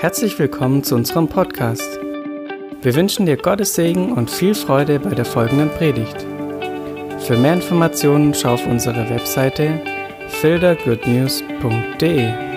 Herzlich willkommen zu unserem Podcast. Wir wünschen dir Gottes Segen und viel Freude bei der folgenden Predigt. Für mehr Informationen schau auf unsere Webseite fildergoodnews.de.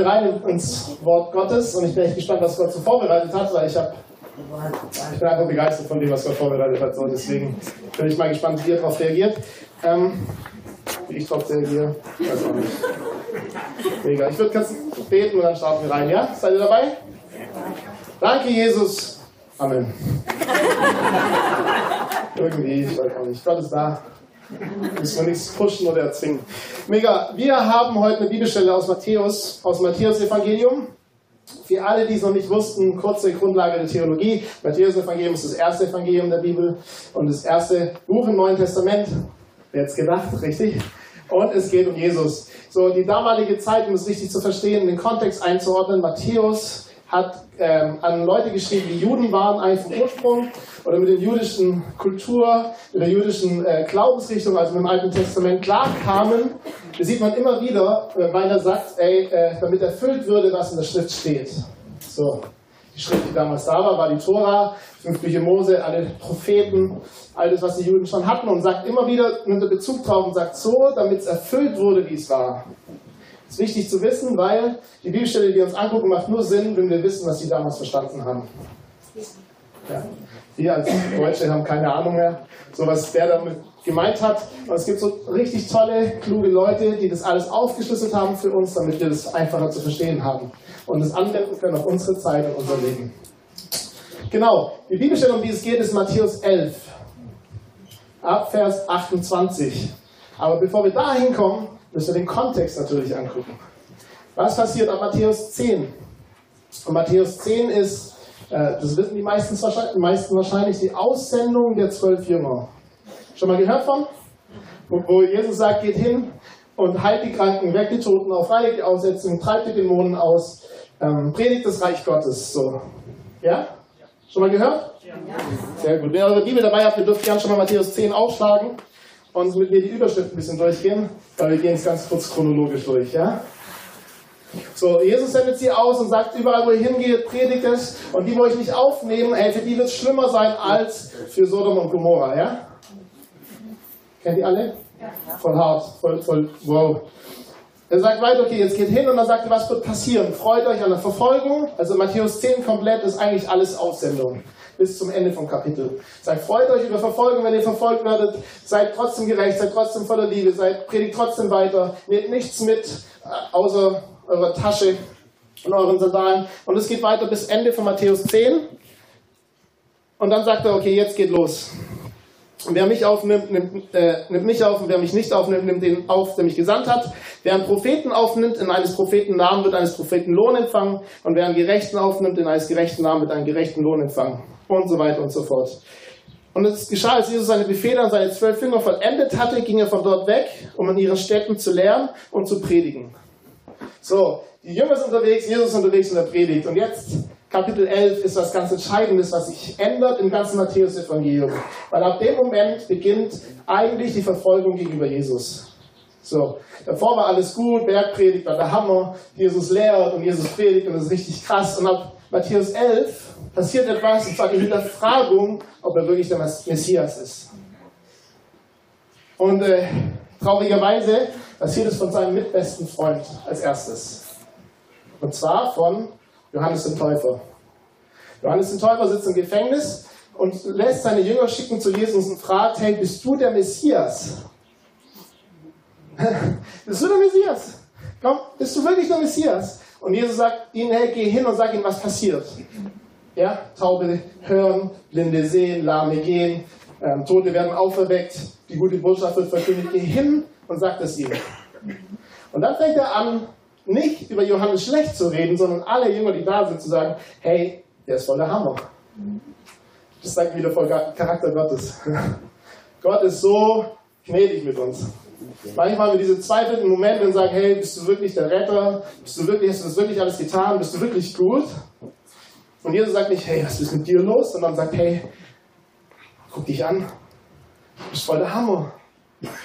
wir rein ins Wort Gottes und ich bin echt gespannt, was Gott so vorbereitet hat, weil ich habe ich bin einfach begeistert von dem, was Gott vorbereitet hat. So, deswegen bin ich mal gespannt, wie ihr darauf reagiert. Ähm, wie ich darauf reagiere, weiß auch nicht. Mega. Ich würde kurz beten und dann starten wir rein. Ja? Seid ihr dabei? Danke, Jesus. Amen. Irgendwie, ich weiß auch nicht. Gott ist da. Müssen wir nichts pushen oder erzwingen. Mega. Wir haben heute eine Bibelstelle aus Matthäus, aus Matthäus Evangelium. Für alle, die es noch nicht wussten, kurze Grundlage der Theologie. Matthäus Evangelium ist das erste Evangelium der Bibel und das erste Buch im Neuen Testament. Wer es gedacht, richtig? Und es geht um Jesus. So, die damalige Zeit, um es richtig zu verstehen, den Kontext einzuordnen, Matthäus hat ähm, an Leute geschrieben, die Juden waren, eigentlich vom Ursprung oder mit der jüdischen Kultur, mit der jüdischen äh, Glaubensrichtung, also mit dem Alten Testament klarkamen. Das sieht man immer wieder, äh, weil er sagt, ey, äh, damit erfüllt würde, was in der Schrift steht. So, die Schrift, die damals da war, war die Tora, fünf Bücher Mose, alle Propheten, alles, was die Juden schon hatten und sagt immer wieder, nimmt Bezug drauf und sagt so, damit es erfüllt wurde, wie es war. Das ist wichtig zu wissen, weil die Bibelstelle, die wir uns angucken, macht nur Sinn, wenn wir wissen, was sie damals verstanden haben. Ja. Wir als Deutsche haben keine Ahnung mehr, so was der damit gemeint hat. Und es gibt so richtig tolle, kluge Leute, die das alles aufgeschlüsselt haben für uns, damit wir das einfacher zu verstehen haben und es anwenden können auf unsere Zeit und unser Leben. Genau, die Bibelstelle, um die es geht, ist Matthäus 11, ab Vers 28. Aber bevor wir da hinkommen, müssen wir den Kontext natürlich angucken. Was passiert ab Matthäus 10? Und Matthäus 10 ist, äh, das wissen die meisten wahrscheinlich, die Aussendung der zwölf Jünger. Schon mal gehört von? Wo, wo Jesus sagt, geht hin und heilt die Kranken, weckt die Toten auf, reinigt die Aussetzungen, treibt die Dämonen aus, ähm, predigt das Reich Gottes. So. Ja? Schon mal gehört? Ja. Sehr gut. Wer eure Bibel dabei habt, ihr dürft gerne schon mal Matthäus 10 aufschlagen und mit mir die Überschrift ein bisschen durchgehen, weil wir gehen es ganz kurz chronologisch durch, ja? So, Jesus sendet sie aus und sagt, überall wo ihr hingeht, predigt es und die, wo ich nicht aufnehmen, ey, für die wird es schlimmer sein als für Sodom und Gomorra, ja? Kennt ihr alle? Ja. Voll hart, voll, voll, wow. Er sagt weiter, okay, jetzt geht hin und dann sagt er, was wird passieren? Freut euch an der Verfolgung. Also Matthäus 10 komplett ist eigentlich alles Aussendung bis zum Ende vom Kapitel. Seid freut euch über Verfolgung, wenn ihr verfolgt werdet. Seid trotzdem gerecht, seid trotzdem voller Liebe, seid predigt trotzdem weiter. Nehmt nichts mit, äh, außer eurer Tasche und euren Sandalen. Und es geht weiter bis Ende von Matthäus 10. Und dann sagt er, okay, jetzt geht los. Und wer mich aufnimmt, nimmt, äh, nimmt mich auf, und wer mich nicht aufnimmt, nimmt den auf, der mich gesandt hat. Wer einen Propheten aufnimmt, in eines Propheten Namen wird eines Propheten Lohn empfangen. Und wer einen Gerechten aufnimmt, in eines Gerechten Namen wird einen gerechten Lohn empfangen. Und so weiter und so fort. Und es geschah, als Jesus seine Befehle an seine zwölf Finger vollendet hatte, ging er von dort weg, um in ihren Städten zu lehren und zu predigen. So, die Jünger sind unterwegs, Jesus ist unterwegs und er predigt. Und jetzt Kapitel 11 ist was ganz Entscheidendes, was sich ändert im ganzen Matthäus-Evangelium. Weil ab dem Moment beginnt eigentlich die Verfolgung gegenüber Jesus. So, davor war alles gut, Bergpredigt war der Hammer, Jesus lehrt und Jesus predigt und das ist richtig krass. Und ab Matthäus 11 passiert etwas, und zwar die Hinterfragung, ob er wirklich der Messias ist. Und äh, traurigerweise passiert es von seinem mitbesten Freund als erstes. Und zwar von Johannes den Täufer. Johannes den Täufer sitzt im Gefängnis und lässt seine Jünger schicken zu Jesus und fragt, hey, bist du der Messias? bist du der Messias? Komm, bist du wirklich der Messias? Und Jesus sagt ihnen, hey, geh hin und sag ihnen, was passiert. Ja, Taube hören, Blinde sehen, Lahme gehen, ähm, Tote werden auferweckt, die gute Botschaft wird verkündigt. Geh hin und sag das ihnen. Und dann fängt er an, nicht über Johannes schlecht zu reden, sondern alle Jünger, die da sind, zu sagen, hey, der ist voll der Hammer. Das zeigt wieder voll Charakter Gottes. Gott ist so gnädig mit uns. Manchmal haben wir diese zweifelnden Momente und sagen, hey, bist du wirklich der Retter? Bist du wirklich, hast du das wirklich alles getan? Bist du wirklich gut? Und Jesus sagt nicht, hey, was ist mit dir los? Sondern sagt, hey, guck dich an. Du bist voll der Hammer.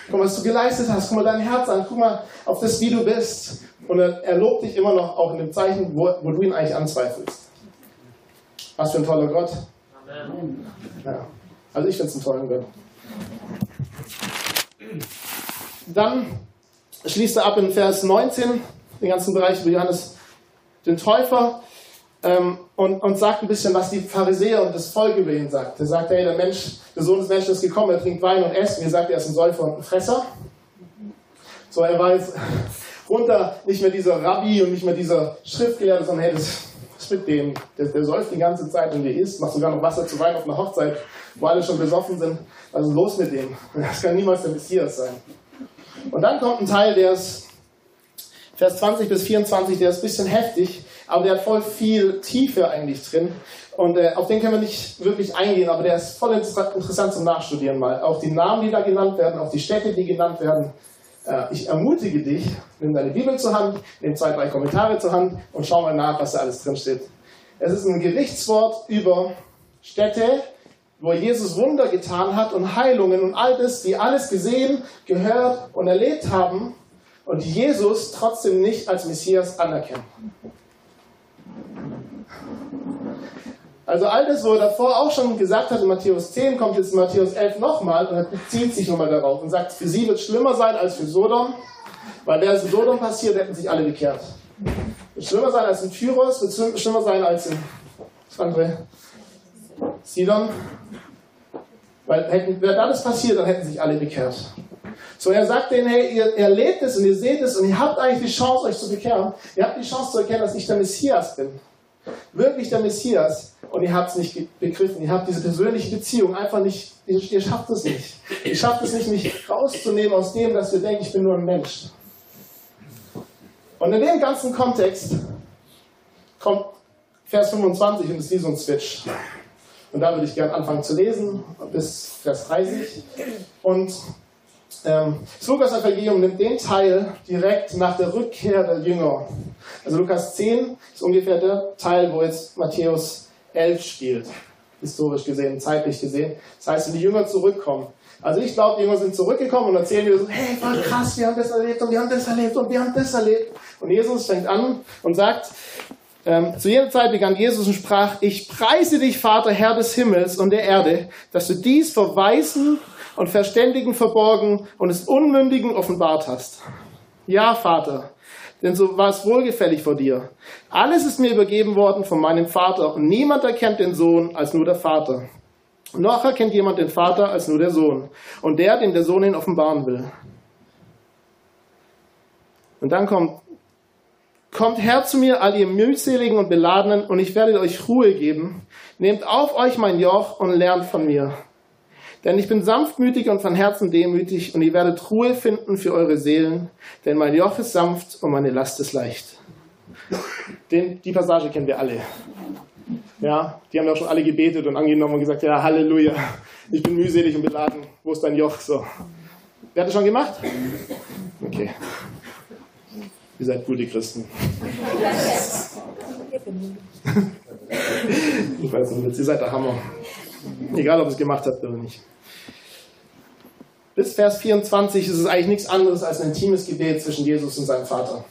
Guck mal, was du geleistet hast. Guck mal dein Herz an. Guck mal auf das, wie du bist. Und er, lobt dich immer noch auch in dem Zeichen, wo, wo du ihn eigentlich anzweifelst. Was für ein toller Gott. Amen. Ja. Also ich finde es einen tollen Gott. Dann schließt er ab in Vers 19, den ganzen Bereich über Johannes den Täufer, ähm, und, und sagt ein bisschen, was die Pharisäer und das Volk über ihn sagt. Er sagt, hey, der Mensch, der Sohn des Menschen ist gekommen, er trinkt Wein und esst. Und ihr sagt, er ist ein Säufer und ein Fresser. So, er war jetzt runter, nicht mehr dieser Rabbi und nicht mehr dieser Schriftgelehrte, sondern hey, das, was mit dem? Der, der säuft die ganze Zeit und der isst, macht sogar noch Wasser zu Wein auf einer Hochzeit, wo alle schon besoffen sind. Ist los mit dem? Das kann niemals der Messias sein. Und dann kommt ein Teil, der ist Vers 20 bis 24, der ist ein bisschen heftig, aber der hat voll viel Tiefe eigentlich drin. Und äh, auf den können wir nicht wirklich eingehen, aber der ist voll interessant zum Nachstudieren mal. Auch die Namen, die da genannt werden, auch die Städte, die genannt werden. Äh, ich ermutige dich, nimm deine Bibel zur Hand, nimm zwei, drei Kommentare zur Hand und schau mal nach, was da alles drin steht. Es ist ein Gerichtswort über Städte, wo Jesus Wunder getan hat und Heilungen und all das, die alles gesehen, gehört und erlebt haben und Jesus trotzdem nicht als Messias anerkennen. Also all das, wo er davor auch schon gesagt hat in Matthäus 10, kommt jetzt in Matthäus 11 nochmal und er bezieht sich nochmal darauf und sagt, für sie wird es schlimmer sein als für Sodom, weil wäre es in Sodom passiert, hätten sich alle bekehrt. Wird schlimmer sein als in Tyros, wird schlimmer sein als in andere, Sidon. Weil hätten, wäre da das passiert, dann hätten sich alle bekehrt. So, er sagt denen, hey, ihr erlebt es und ihr seht es und ihr habt eigentlich die Chance, euch zu bekehren. Ihr habt die Chance zu erkennen, dass ich der Messias bin. Wirklich der Messias. Und ihr habt es nicht begriffen. Ihr habt diese persönliche Beziehung einfach nicht, ihr, ihr schafft es nicht. Ihr schafft es nicht, mich rauszunehmen aus dem, dass wir denken, ich bin nur ein Mensch. Und in dem ganzen Kontext kommt Vers 25 und es ist wie so ein Switch. Und da würde ich gerne anfangen zu lesen, bis Vers 30. Und ähm, das Lukas-Evangelium nimmt den Teil direkt nach der Rückkehr der Jünger. Also Lukas 10 ist ungefähr der Teil, wo jetzt Matthäus 11 spielt, historisch gesehen, zeitlich gesehen. Das heißt, wenn die Jünger zurückkommen. Also ich glaube, die Jünger sind zurückgekommen und erzählen wieder so, hey, war krass, wir haben das erlebt und wir haben das erlebt und wir haben das erlebt. Und Jesus fängt an und sagt, ähm, zu jener Zeit begann Jesus und sprach, ich preise dich, Vater, Herr des Himmels und der Erde, dass du dies vor Weisen und Verständigen verborgen und es Unmündigen offenbart hast. Ja, Vater, denn so war es wohlgefällig vor dir. Alles ist mir übergeben worden von meinem Vater und niemand erkennt den Sohn als nur der Vater. Noch erkennt jemand den Vater als nur der Sohn und der, den der Sohn ihn offenbaren will. Und dann kommt Kommt her zu mir, all ihr mühseligen und beladenen, und ich werde euch Ruhe geben. Nehmt auf euch mein Joch und lernt von mir. Denn ich bin sanftmütig und von Herzen demütig, und ihr werdet Ruhe finden für eure Seelen, denn mein Joch ist sanft und meine Last ist leicht. Den, die Passage kennen wir alle. Ja, die haben ja auch schon alle gebetet und angenommen und gesagt, ja, Halleluja, ich bin mühselig und beladen, wo ist dein Joch? So. Wer hat das schon gemacht? Okay. Ihr seid gute Christen. ich weiß nicht, ihr seid der Hammer. Egal, ob ihr es gemacht habt oder nicht. Bis Vers 24 ist es eigentlich nichts anderes als ein intimes Gebet zwischen Jesus und seinem Vater.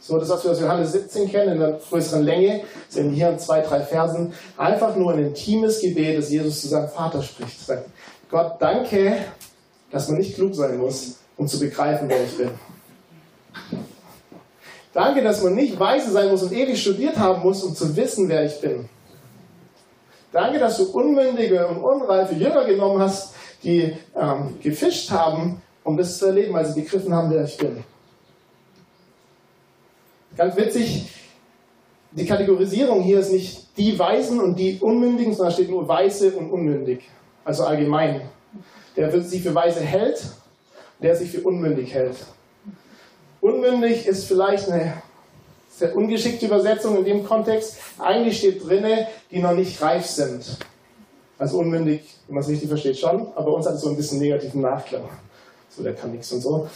So, das, was wir aus Johannes 17 kennen, in der größeren Länge, sind hier in zwei, drei Versen, einfach nur ein intimes Gebet, das Jesus zu seinem Vater spricht. Sagt, Gott, danke, dass man nicht klug sein muss, um zu begreifen, wer ich bin. Danke, dass man nicht weise sein muss und ewig studiert haben muss, um zu wissen, wer ich bin. Danke, dass du unmündige und unreife Jünger genommen hast, die ähm, gefischt haben, um das zu erleben, weil sie begriffen haben, wer ich bin. Ganz witzig, die Kategorisierung hier ist nicht die Weisen und die Unmündigen, sondern steht nur Weise und Unmündig. Also allgemein. Der sich für weise hält, der sich für unmündig hält. Unmündig ist vielleicht eine sehr ungeschickte Übersetzung in dem Kontext. Eigentlich steht drinne, die noch nicht reif sind. Also unmündig, wenn man es richtig versteht, schon, aber uns hat es so ein bisschen negativen Nachklang. so der kann nichts und so.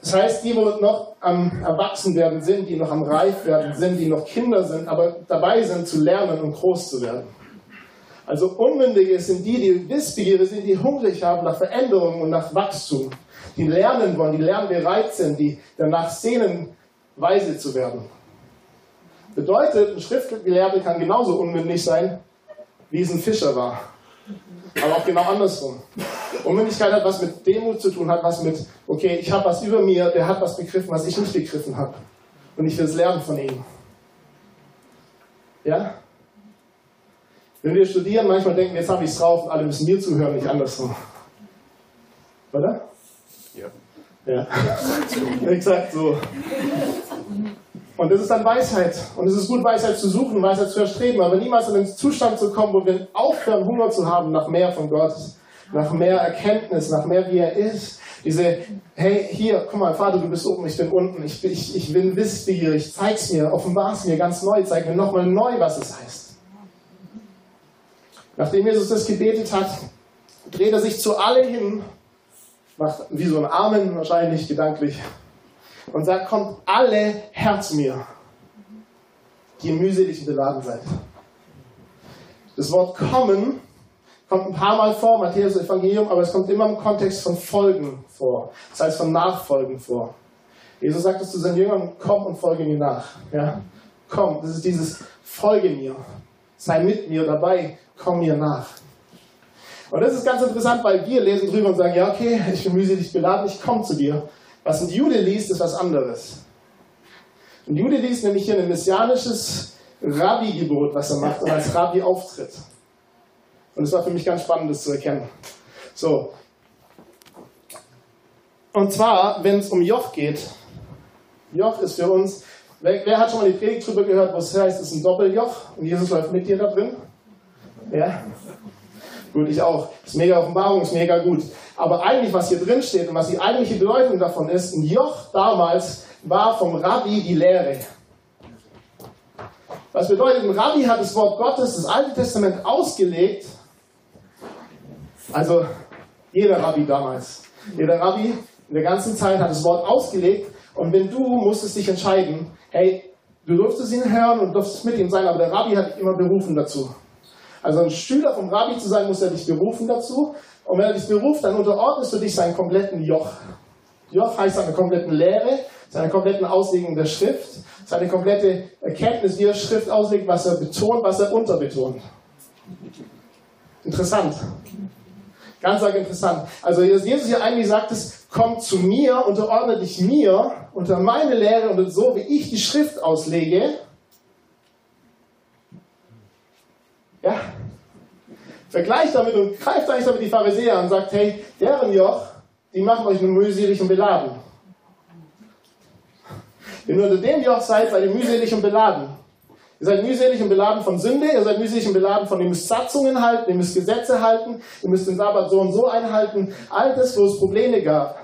Das heißt, die, wo noch am Erwachsenwerden sind, die noch am Reifwerden sind, die noch Kinder sind, aber dabei sind zu lernen und groß zu werden. Also Unmündige sind die, die wissbegierig sind, die hungrig haben nach Veränderung und nach Wachstum, die lernen wollen, die lernbereit sind, die danach sehnen, weise zu werden. Bedeutet, ein Schriftgelehrter kann genauso unmündig sein, wie es ein Fischer war. Aber auch genau andersrum. Unmündigkeit hat was mit Demut zu tun, hat was mit, okay, ich habe was über mir, der hat was begriffen, was ich nicht begriffen habe. Und ich will es lernen von ihm. Ja? Wenn wir studieren, manchmal denken wir, jetzt habe ich es drauf und alle müssen mir zuhören, nicht andersrum. Oder? Ja. Ja. Exakt so. Und das ist dann Weisheit. Und es ist gut, Weisheit zu suchen, Weisheit zu erstreben, aber niemals in den Zustand zu kommen, wo wir aufhören, Hunger zu haben nach mehr von Gott, nach mehr Erkenntnis, nach mehr, wie er ist. Diese, hey, hier, guck mal, Vater, du bist oben, ich bin unten, ich, ich, ich bin wissbegierig, zeig's mir, offenbar's mir ganz neu, zeig mir nochmal neu, was es heißt. Nachdem Jesus das gebetet hat, dreht er sich zu alle hin, macht wie so ein Amen wahrscheinlich gedanklich, und sagt, kommt alle her zu mir, die mühselig beladen seid. Das Wort kommen kommt ein paar Mal vor, Matthäus Evangelium, aber es kommt immer im Kontext von Folgen vor. Das heißt von Nachfolgen vor. Jesus sagt es zu seinen Jüngern, komm und folge mir nach. Ja? Komm, das ist dieses Folge mir. Sei mit mir dabei, komm mir nach. Und das ist ganz interessant, weil wir lesen drüber und sagen, ja okay, ich bin mühselig beladen, ich komme zu dir. Was ein Jude liest, ist was anderes. Ein Jude liest nämlich hier ein messianisches Rabbi-Gebot, was er macht und als Rabbi auftritt. Und es war für mich ganz spannend, das zu erkennen. So. Und zwar, wenn es um Joch geht. Joch ist für uns, wer, wer, hat schon mal die Predigt drüber gehört, wo es heißt, es ist ein Doppeljoch und Jesus läuft mit dir da drin? Ja? Gut, ich auch. Ist mega Offenbarung, ist mega gut. Aber eigentlich, was hier drin steht und was die eigentliche Bedeutung davon ist, ein Joch damals war vom Rabbi die Lehre. Was bedeutet, ein Rabbi hat das Wort Gottes, das Alte Testament ausgelegt. Also jeder Rabbi damals. Jeder Rabbi in der ganzen Zeit hat das Wort ausgelegt. Und wenn du musstest dich entscheiden, hey, du durftest ihn hören und durftest mit ihm sein, aber der Rabbi hat dich immer berufen dazu. Also ein Schüler vom Rabbi zu sein, muss er dich berufen dazu. Und wenn er dich beruft, dann unterordnest du dich seinen kompletten Joch. Joch heißt seine kompletten Lehre, seine kompletten Auslegung der Schrift, seine komplette Erkenntnis, wie er Schrift auslegt, was er betont, was er unterbetont. Interessant. Ganz arg interessant. Also Jesus hier eigentlich sagt es, komm zu mir, unterordne dich mir, unter meine Lehre und so, wie ich die Schrift auslege. Ja, Vergleicht damit und greift eigentlich damit die Pharisäer und sagt, hey, deren Joch, die machen euch nur mühselig und beladen. Wenn ihr unter dem Joch seid, seid ihr mühselig und beladen. Ihr seid mühselig und beladen von Sünde, ihr seid mühselig und beladen von, ihr müsst Satzungen halten, ihr müsst Gesetze halten, ihr müsst den Sabbat so und so einhalten. All das, wo es Probleme gab.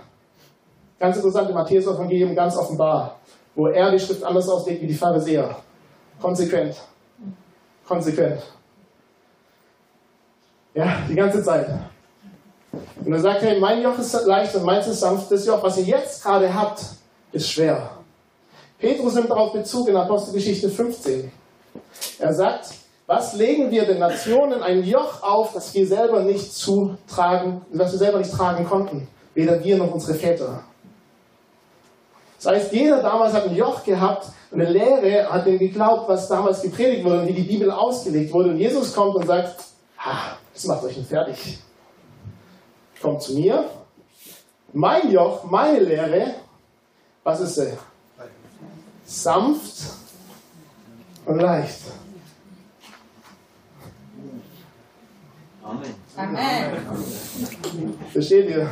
Ganz interessant im Matthäus-Evangelium, ganz offenbar, wo er die Schrift anders auslegt wie die Pharisäer. Konsequent. Konsequent. Ja, die ganze Zeit. Und er sagt, hey, mein Joch ist leicht und meins ist sanft. Das Joch, was ihr jetzt gerade habt, ist schwer. Petrus nimmt darauf Bezug in Apostelgeschichte 15. Er sagt, was legen wir den Nationen ein Joch auf, das wir selber nicht zu tragen, das wir selber nicht tragen konnten? Weder wir noch unsere Väter. Das heißt, jeder damals hat ein Joch gehabt und eine Lehre hat dem geglaubt, was damals gepredigt wurde und wie die Bibel ausgelegt wurde. Und Jesus kommt und sagt, ha, das macht euch nicht fertig. Kommt zu mir. Mein Joch, meine Lehre, was ist sie? Sanft und leicht. Amen. Amen. Versteht ihr?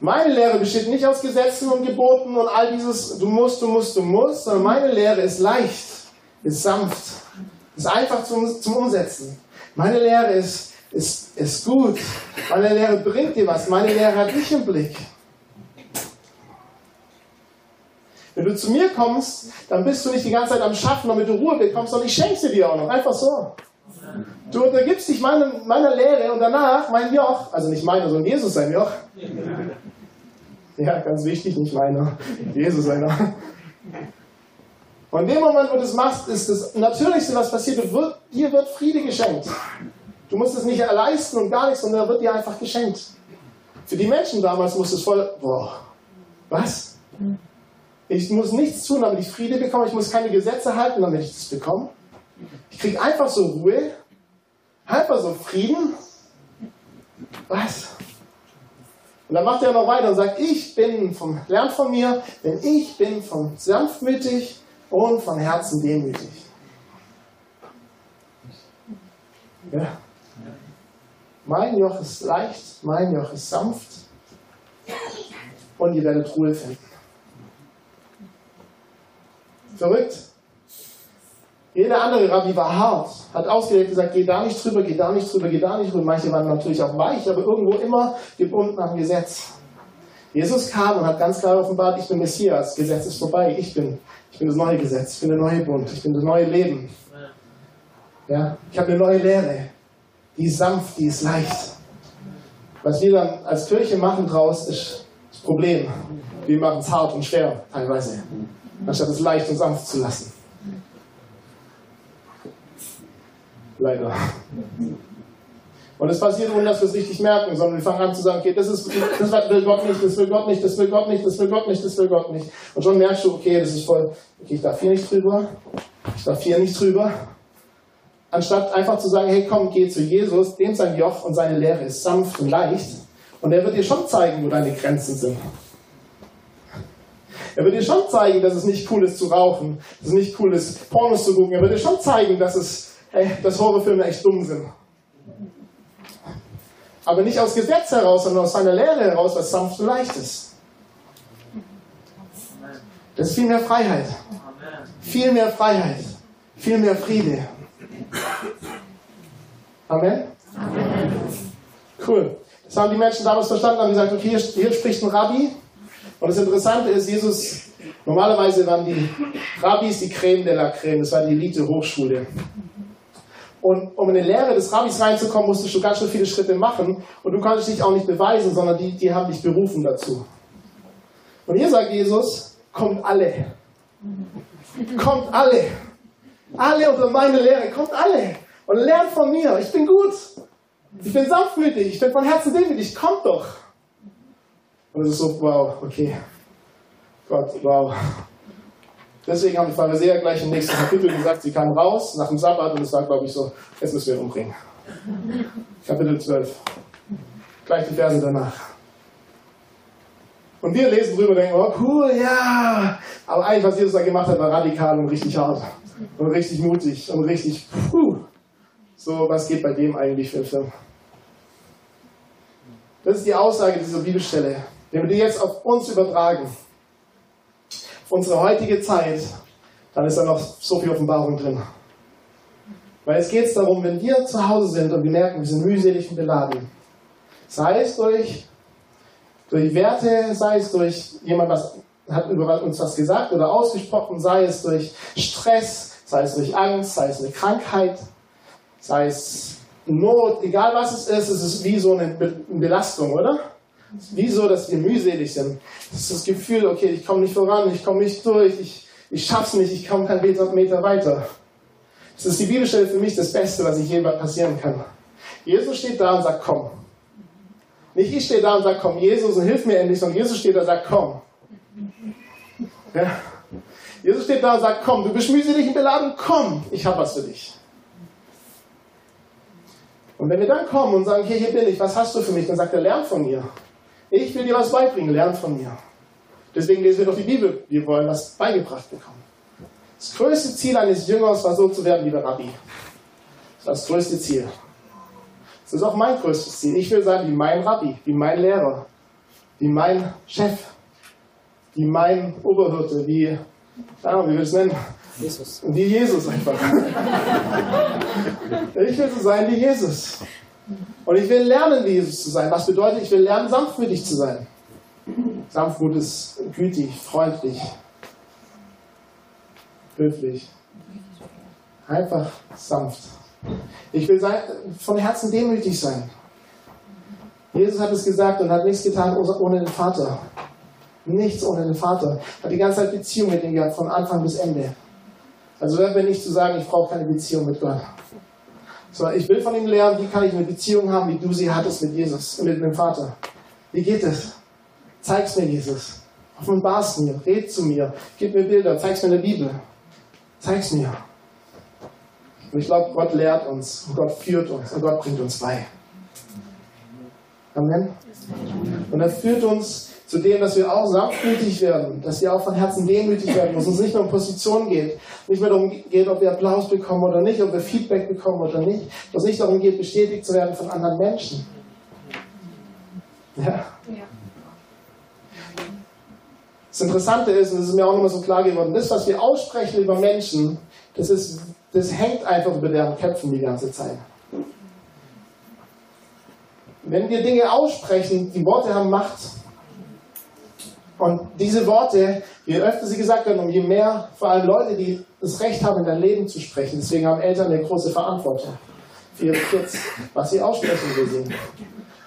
Meine Lehre besteht nicht aus Gesetzen und Geboten und all dieses, du musst, du musst, du musst, sondern meine Lehre ist leicht, ist sanft, ist einfach zum, zum Umsetzen. Meine Lehre ist, ist, ist gut. Meine Lehre bringt dir was. Meine Lehre hat dich im Blick. Wenn du zu mir kommst, dann bist du nicht die ganze Zeit am Schaffen, damit du Ruhe bekommst, sondern ich schenke sie dir auch noch. Einfach so. Du untergibst dich meiner, meiner Lehre und danach mein Joch, also nicht meiner, sondern Jesus sein Joch. Ja, ganz wichtig, nicht meiner, Jesus einer. Und in dem Moment, wo du das machst, ist das Natürlichste, was passiert, wird, dir wird Friede geschenkt. Du musst es nicht leisten und gar nichts, sondern er wird dir einfach geschenkt. Für die Menschen damals muss es voll, boah, was? Ich muss nichts tun, damit ich Friede bekomme. Ich muss keine Gesetze halten, damit ich das bekomme. Ich kriege einfach so Ruhe, einfach so Frieden. Was? Und dann macht er noch weiter und sagt, ich bin vom, lernt von mir, denn ich bin von sanftmütig und von Herzen demütig. Ja. Mein Joch ist leicht, mein Joch ist sanft und ihr werdet Ruhe finden. Verrückt. Jeder andere Rabbi war hart, hat ausgelegt gesagt, geh da nicht drüber, geh da nicht drüber, geh da nicht drüber. Manche waren natürlich auch weich, aber irgendwo immer gebunden am Gesetz. Jesus kam und hat ganz klar offenbart, ich bin Messias, Gesetz ist vorbei, ich bin, ich bin das neue Gesetz, ich bin der neue Bund, ich bin das neue Leben. Ja, ich habe eine neue Lehre, die ist sanft, die ist leicht. Was wir dann als Kirche machen draus, ist das Problem. Wir machen es hart und schwer, teilweise, anstatt es leicht und sanft zu lassen. Leider. Und es passiert, ohne dass wir es richtig merken, sondern wir fangen an zu sagen, okay, das, ist, das will Gott nicht, das will Gott nicht, das will Gott nicht, das will Gott nicht, das will Gott nicht. Und schon merkst du, okay, das ist voll, okay, ich darf hier nicht drüber, ich darf hier nicht drüber. Anstatt einfach zu sagen, hey, komm, geh zu Jesus, dem sein Joch und seine Lehre ist sanft und leicht. Und er wird dir schon zeigen, wo deine Grenzen sind. Er wird dir schon zeigen, dass es nicht cool ist zu rauchen, dass es nicht cool ist, Pornos zu gucken. Er wird dir schon zeigen, dass es ey, dass Horrorfilme echt dumm sind. Aber nicht aus Gesetz heraus, sondern aus seiner Lehre heraus, was sanft und leicht ist. Das ist viel mehr Freiheit. Viel mehr Freiheit. Viel mehr Friede. Amen? Cool. Das haben die Menschen damals verstanden, haben gesagt, okay, hier, hier spricht ein Rabbi. Und das Interessante ist, Jesus, normalerweise waren die Rabbis die Creme de la Creme, das war die Elite-Hochschule. Und um in die Lehre des Rabbis reinzukommen, musstest du ganz schön viele Schritte machen. Und du kannst dich auch nicht beweisen, sondern die, die haben dich berufen dazu. Und hier sagt Jesus, kommt alle. Kommt alle. Alle unter meine Lehre. Kommt alle. Und lernt von mir. Ich bin gut. Ich bin sanftmütig. Ich bin von Herzen demütig. Kommt doch. Und es ist so, wow, okay. Gott, wow. Deswegen haben die Pharisäer gleich im nächsten Kapitel gesagt, sie kamen raus nach dem Sabbat und es war, glaube ich, so, jetzt müssen wir ihn umbringen. Kapitel 12. Gleich die Verse danach. Und wir lesen drüber und denken, oh cool, ja. Aber eigentlich, was Jesus da gemacht hat, war radikal und richtig hart. Und richtig mutig und richtig, puh. So, was geht bei dem eigentlich für einen Film? Das ist die Aussage dieser Bibelstelle. Wenn wir die jetzt auf uns übertragen, unsere heutige Zeit, dann ist da noch so viel Offenbarung drin. Weil es geht darum, wenn wir zu Hause sind und wir merken, wir sind mühselig und beladen, sei es durch, durch Werte, sei es durch jemand, was hat über uns was gesagt oder ausgesprochen, sei es durch Stress, sei es durch Angst, sei es eine Krankheit, sei es Not, egal was es ist, es ist wie so eine Belastung, oder? Wie so, dass wir mühselig sind. Das ist das Gefühl, okay, ich komme nicht voran, ich komme nicht durch, ich, ich es nicht, ich komme keinen Meter weiter. Das ist die Bibelstelle für mich das Beste, was ich je passieren kann. Jesus steht da und sagt, komm. Nicht ich stehe da und sage, komm, Jesus, und hilf mir endlich, sondern Jesus steht da und sagt, komm. Ja. Jesus steht da und sagt, komm, du bist mühselig und beladen, komm, ich habe was für dich. Und wenn wir dann kommen und sagen, okay, hier bin ich, was hast du für mich? Dann sagt er, lern von mir. Ich will dir was beibringen, lern von mir. Deswegen lesen wir doch die Bibel. Wir wollen was beigebracht bekommen. Das größte Ziel eines Jüngers war so zu werden wie der Rabbi. Das war das größte Ziel. Das ist auch mein größtes Ziel. Ich will sein wie mein Rabbi, wie mein Lehrer, wie mein Chef, wie mein Oberhirte, wie, ja, wie will ich es nennen? Jesus. Wie Jesus einfach. ich will so sein wie Jesus. Und ich will lernen, wie Jesus zu sein. Was bedeutet, ich will lernen, sanftmütig zu sein. Sanftmut ist gütig, freundlich, höflich. Einfach sanft. Ich will sein, von Herzen demütig sein. Jesus hat es gesagt und hat nichts getan ohne den Vater. Nichts ohne den Vater. Hat die ganze Zeit Beziehung mit ihm gehabt, von Anfang bis Ende. Also hört mir nicht zu sagen, ich brauche keine Beziehung mit Gott. Sondern ich will von ihm lernen, wie kann ich eine Beziehung haben, wie du sie hattest mit Jesus, mit dem Vater. Wie geht es? Zeig's mir, Jesus. Offenbar's mir, red zu mir, gib mir Bilder, zeig's mir in der Bibel. Zeig's mir. Und ich glaube, Gott lehrt uns und Gott führt uns und Gott bringt uns bei. Amen. Und er führt uns zu dem, dass wir auch sanftmütig werden, dass wir auch von Herzen demütig werden, wo es nicht mehr um Position geht, nicht mehr darum geht, ob wir Applaus bekommen oder nicht, ob wir Feedback bekommen oder nicht, dass es nicht darum geht, bestätigt zu werden von anderen Menschen. Ja. Das Interessante ist, und das ist mir auch nochmal so klar geworden, das, was wir aussprechen über Menschen, das, ist, das hängt einfach über deren Köpfen die ganze Zeit. Wenn wir Dinge aussprechen, die Worte haben Macht. Und diese Worte, je öfter sie gesagt werden, um je mehr, vor allem Leute, die das Recht haben, in dein Leben zu sprechen, deswegen haben Eltern eine große Verantwortung für ihre Kids, was sie aussprechen will sie,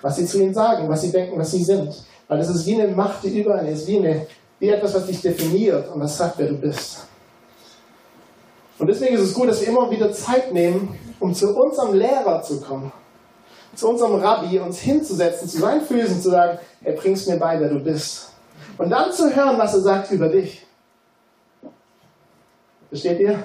was sie zu ihnen sagen, was sie denken, was sie sind. Weil das ist wie eine Macht, die überall ist, wie, eine, wie etwas, was dich definiert und was sagt, wer du bist. Und deswegen ist es gut, dass wir immer wieder Zeit nehmen, um zu unserem Lehrer zu kommen zu unserem Rabbi, uns hinzusetzen, zu seinen Füßen, zu sagen, er bringst mir bei, wer du bist. Und dann zu hören, was er sagt über dich. Versteht ihr?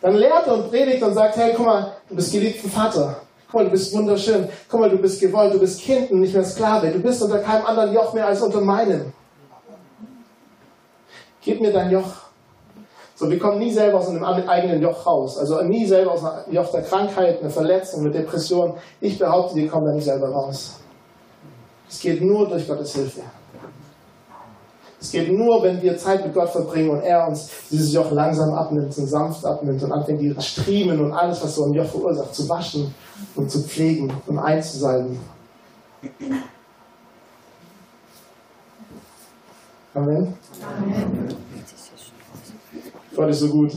Dann lehrt und predigt und sagt, hey, guck mal, du bist geliebten Vater. Guck mal, du bist wunderschön. Guck mal, du bist gewollt, du bist Kind und nicht mehr Sklave. Du bist unter keinem anderen Joch mehr als unter meinem. Gib mir dein Joch. So, wir kommen nie selber aus einem eigenen Joch raus. Also nie selber aus einem Joch der Krankheit, einer Verletzung, einer Depression. Ich behaupte, wir kommen da nicht selber raus. Es geht nur durch Gottes Hilfe. Es geht nur, wenn wir Zeit mit Gott verbringen und er uns dieses Joch langsam abnimmt und sanft abnimmt und anfängt, die Striemen und alles, was so ein Joch verursacht, zu waschen und zu pflegen und einzusalben. Amen. Amen. Gott ist so gut.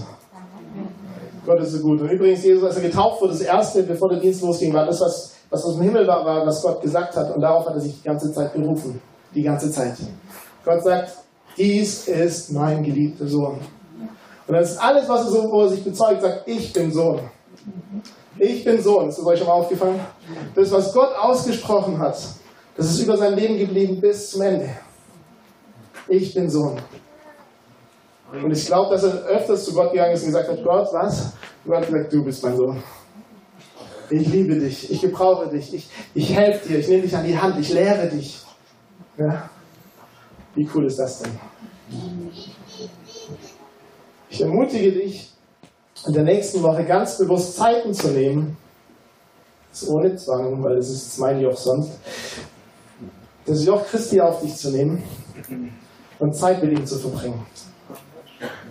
Gott ist so gut. Und übrigens, Jesus, als er getauft wurde, das erste, bevor der Dienst losging, war das, was, was aus dem Himmel war, war, was Gott gesagt hat. Und darauf hat er sich die ganze Zeit berufen. Die ganze Zeit. Gott sagt, dies ist mein geliebter Sohn. Und das ist alles, was er so, wo er sich bezeugt, sagt, ich bin Sohn. Ich bin Sohn. Ist das euch schon mal aufgefallen? Das, was Gott ausgesprochen hat, das ist über sein Leben geblieben bis zum Ende. Ich bin Sohn. Und ich glaube, dass er öfters zu Gott gegangen ist und gesagt hat, Gott, was? Und Gott gesagt, du bist mein Sohn. Ich liebe dich, ich gebrauche dich, ich, ich helfe dir, ich nehme dich an die Hand, ich lehre dich. Ja? Wie cool ist das denn? Ich ermutige dich, in der nächsten Woche ganz bewusst Zeiten zu nehmen, das ohne Zwang, weil es ist mein Joch sonst, das Joch Christi auf dich zu nehmen und Zeit mit ihm zu verbringen.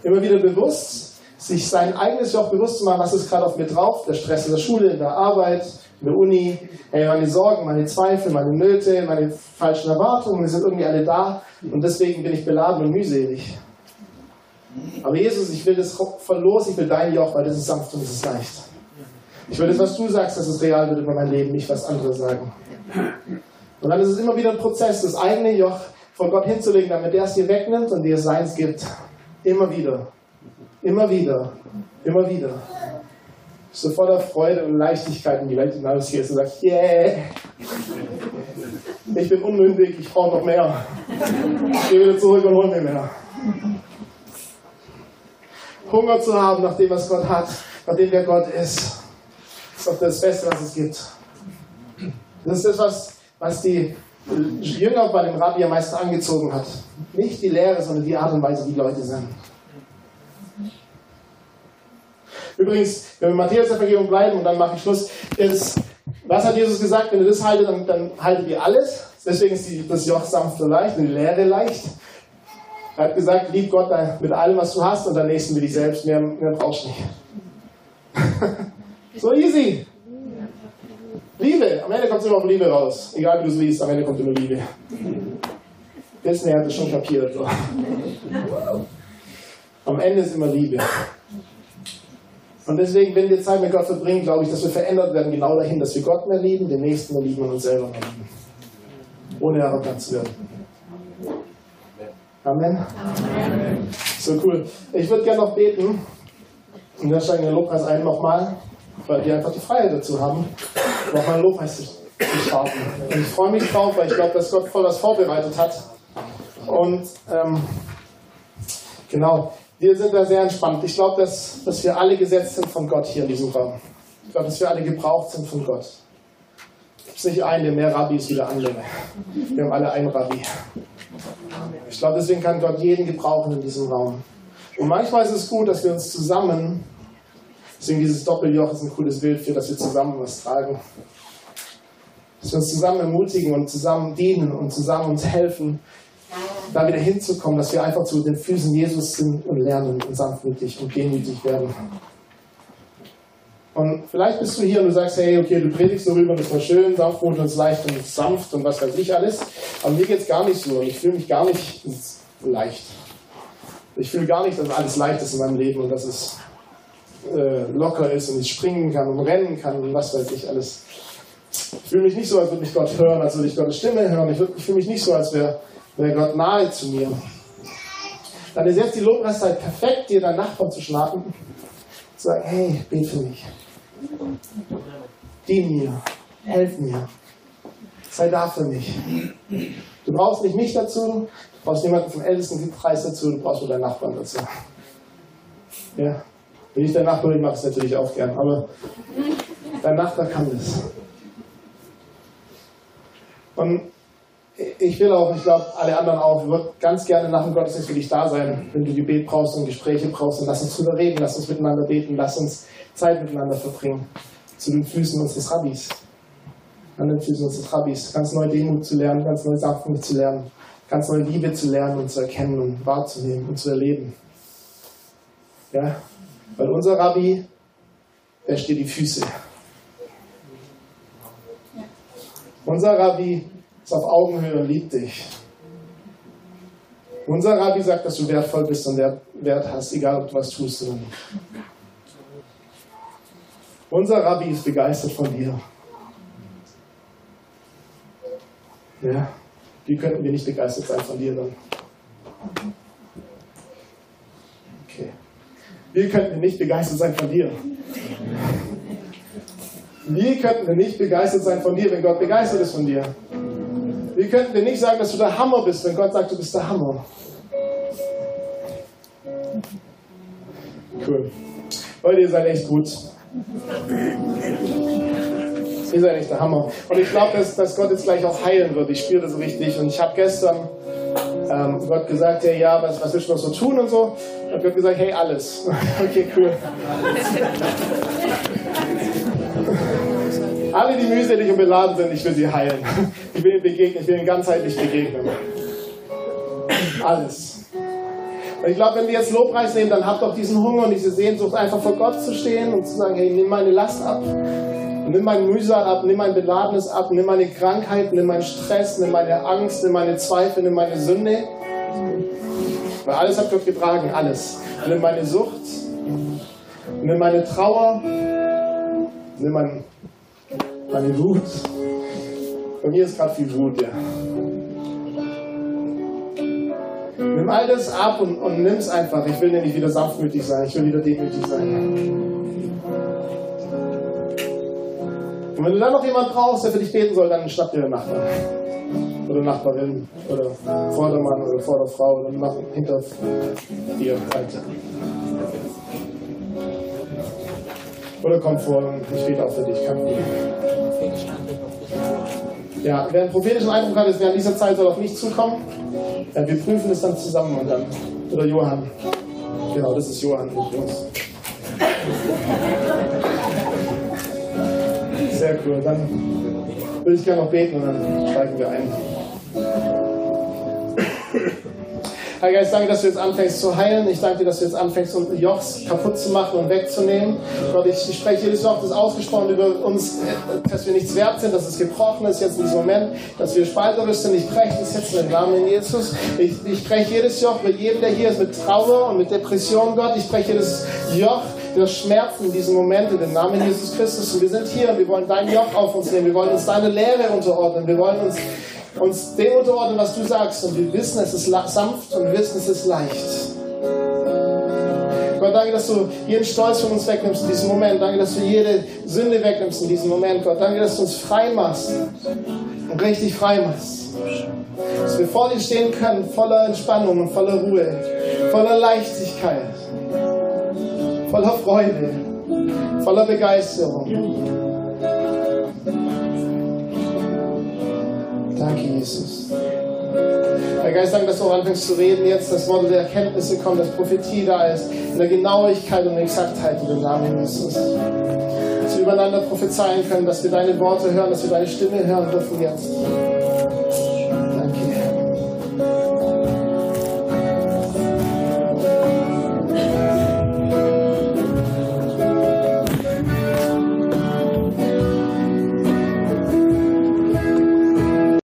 Immer wieder bewusst, sich sein eigenes Joch bewusst zu machen, was ist gerade auf mir drauf, der Stress in der Schule, in der Arbeit, in der Uni, meine Sorgen, meine Zweifel, meine Nöte, meine falschen Erwartungen, die sind irgendwie alle da und deswegen bin ich beladen und mühselig. Aber Jesus, ich will das verlos, ich will dein Joch, weil das ist sanft und das ist leicht. Ich will das, was du sagst, dass es real wird über mein Leben, nicht was andere sagen. Und dann ist es immer wieder ein Prozess, das eigene Joch vor Gott hinzulegen, damit er es dir wegnimmt und dir seins gibt. Immer wieder. Immer wieder. Immer wieder. So voller Freude und Leichtigkeit in die Welt hinaus gehst und sagst, yeah, ich bin unmündig, ich brauche noch mehr. Ich gehe wieder zurück und hol mir mehr. Hunger zu haben nach dem, was Gott hat, nach dem, wer Gott ist, ist doch das Beste, was es gibt. Das ist das, was, was die Jünger bei dem Rabbi am meisten angezogen hat. Nicht die Lehre, sondern die Art und Weise, wie Leute sind. Übrigens, wenn wir Matthäus Evangelium bleiben und dann mache ich Schluss, ist, was hat Jesus gesagt? Wenn ihr das haltet, dann, dann haltet ihr alles. Deswegen ist die, das Joch sanft und leicht die Lehre leicht. Er hat gesagt, lieb Gott mit allem, was du hast und dein Nächsten wie dich selbst. Mehr, mehr brauchst du nicht. so easy. Liebe, am Ende kommt es immer auf Liebe raus. Egal wie du es liest, am Ende kommt immer Liebe. Disney hat es schon kapiert. So. Am Ende ist immer Liebe. Und deswegen, wenn wir Zeit mit Gott verbringen, glaube ich, dass wir verändert werden, genau dahin, dass wir Gott mehr lieben, den Nächsten mehr lieben und uns selber mehr lieben. Ohne arrogant zu werden. Amen. Amen. So cool. Ich würde gerne noch beten. Und dann steigen wir Lobpreis ein nochmal, weil wir einfach die Freiheit dazu haben, nochmal Lobpreis zu starten. Und ich freue mich drauf, weil ich glaube, dass Gott voll was vorbereitet hat. Und ähm, genau, wir sind da sehr entspannt. Ich glaube, dass, dass wir alle gesetzt sind von Gott hier in diesem Raum. Ich glaube, dass wir alle gebraucht sind von Gott. Es gibt nicht einen, der mehr Rabbi ist wie der andere. Wir haben alle einen Rabbi. Ich glaube, deswegen kann Gott jeden gebrauchen in diesem Raum. Und manchmal ist es gut, dass wir uns zusammen, deswegen dieses Doppeljoch ist ein cooles Bild für, dass wir zusammen was tragen. Dass wir uns zusammen ermutigen und zusammen dienen und zusammen uns helfen, da wieder hinzukommen, dass wir einfach zu den Füßen Jesus sind und lernen und sanftmütig und demütig werden. Und vielleicht bist du hier und du sagst, hey, okay, du predigst darüber, das war schön, sanftmut und leicht und sanft und was weiß ich alles. Aber mir geht es gar nicht so und ich fühle mich gar nicht leicht. Ich fühle gar nicht, dass alles leicht ist in meinem Leben und dass es äh, locker ist und ich springen kann und rennen kann und was weiß ich alles. Ich fühle mich nicht so, als würde mich Gott hören, als würde ich Gottes Stimme hören. Ich fühle mich nicht so, als wäre wär Gott nahe zu mir. Dann ist jetzt die Lobpreiszeit perfekt, dir deinen Nachbarn zu schnappen zu sagen, hey, bet für mich. Dien mir, helf mir, sei da für mich. Du brauchst nicht mich dazu, du brauchst niemanden vom ältesten Kreis dazu, du brauchst nur deinen Nachbarn dazu. Ja. Wenn ich dein Nachbar bin, mache ich es natürlich auch gern, aber dein Nachbar kann das. Und ich will auch, ich glaube, alle anderen auch, ich würde ganz gerne nach dem Gottesdienst für dich da sein. Wenn du Gebet brauchst und Gespräche brauchst, dann lass uns drüber reden, lass uns miteinander beten, lass uns Zeit miteinander verbringen. Zu den Füßen unseres Rabbis. An den Füßen unseres Rabbis. Ganz neue Demut zu lernen, ganz neue Sanftmut zu lernen, ganz neue Liebe zu lernen und zu erkennen und wahrzunehmen und zu erleben. Ja? Weil unser Rabbi, der steht die Füße. Unser Rabbi ist auf Augenhöhe und liebt dich. Unser Rabbi sagt, dass du wertvoll bist und Wert hast, egal ob du was tust oder nicht. Unser Rabbi ist begeistert von dir. Ja, wie könnten wir nicht begeistert sein von dir dann? Okay. Wie könnten wir nicht begeistert sein von dir? Wie könnten wir nicht begeistert sein von dir, wenn Gott begeistert ist von dir? Wie könnten wir nicht sagen, dass du der Hammer bist, wenn Gott sagt, du bist der Hammer? Cool. Leute, ihr seid echt gut. Ihr seid echt der Hammer. Und ich glaube, dass, dass Gott jetzt gleich auch heilen wird. Ich spüre das richtig. Und ich habe gestern ähm, Gott gesagt, hey, ja, was, was willst du noch so tun und so? Und Gott gesagt, hey, alles. okay, cool. Alle, die mühselig und beladen sind, ich will sie heilen. Ich will ihnen begegnen, ich will ihnen ganzheitlich begegnen. Alles. Und ich glaube, wenn wir jetzt Lobpreis nehmen, dann habt doch diesen Hunger und diese Sehnsucht, einfach vor Gott zu stehen und zu sagen, hey, nimm meine Last ab. Nimm mein Mühsal ab, nimm mein Beladenes ab, nimm meine Krankheit, nimm meinen Stress, nimm meine Angst, nimm meine Zweifel, nimm meine Sünde. Weil alles hat Gott getragen, alles. Nimm meine Sucht, nimm meine Trauer, nimm mein, meine Wut. Bei mir ist gerade viel Wut, ja. Nimm all das ab und, und nimm es einfach. Ich will nämlich wieder sanftmütig sein, ich will wieder demütig sein. Und wenn du dann noch jemanden brauchst, der für dich beten soll, dann schnapp dir den Nachbarn. Oder Nachbarin. Oder Vordermann oder Vorderfrau. Oder mach hinter dir Alter. Oder komm vor und ich bete auch für dich. Kein Problem. Ja, wer einen prophetischen Eindruck hat, ist während dieser Zeit soll auf mich zukommen. Ja, wir prüfen es dann zusammen und dann. Oder Johann. Genau, das ist Johann übrigens. Sehr cool. Dann würde ich gerne noch beten und dann steigen wir ein. Herr Geist, danke, dass du jetzt anfängst zu heilen. Ich danke dir, dass du jetzt anfängst, Jochs kaputt zu machen und wegzunehmen. Gott, ich, spreche jedes Joch, das ausgesprochen über uns, dass wir nichts wert sind, dass es gebrochen ist jetzt in diesem Moment, dass wir spalterisch sind. Ich breche das jetzt im Namen Jesus. Ich, ich breche jedes Joch mit jedem, der hier ist, mit Trauer und mit Depression, Gott. Ich breche jedes Joch Wir schmerzen in diesen Momenten im Namen Jesus Christus. Und wir sind hier und wir wollen dein Joch auf uns nehmen. Wir wollen uns deine Lehre unterordnen. Wir wollen uns, uns dem unterordnen, was du sagst. Und wir wissen, es ist sanft und wir wissen, es ist leicht. Gott, danke, dass du jeden Stolz von uns wegnimmst in diesem Moment. Danke, dass du jede Sünde wegnimmst in diesem Moment, Gott. Danke, dass du uns frei machst und richtig frei machst. Dass wir vor dir stehen können, voller Entspannung und voller Ruhe, voller Leichtigkeit, voller Freude, voller Begeisterung. Danke, Jesus. Herr Geist, danke, dass du auch anfängst zu reden jetzt, dass Worte der Erkenntnisse kommen, dass Prophetie da ist, in der Genauigkeit und Exaktheit in den Namen Jesus. Dass wir übereinander prophezeien können, dass wir deine Worte hören, dass wir deine Stimme hören dürfen jetzt.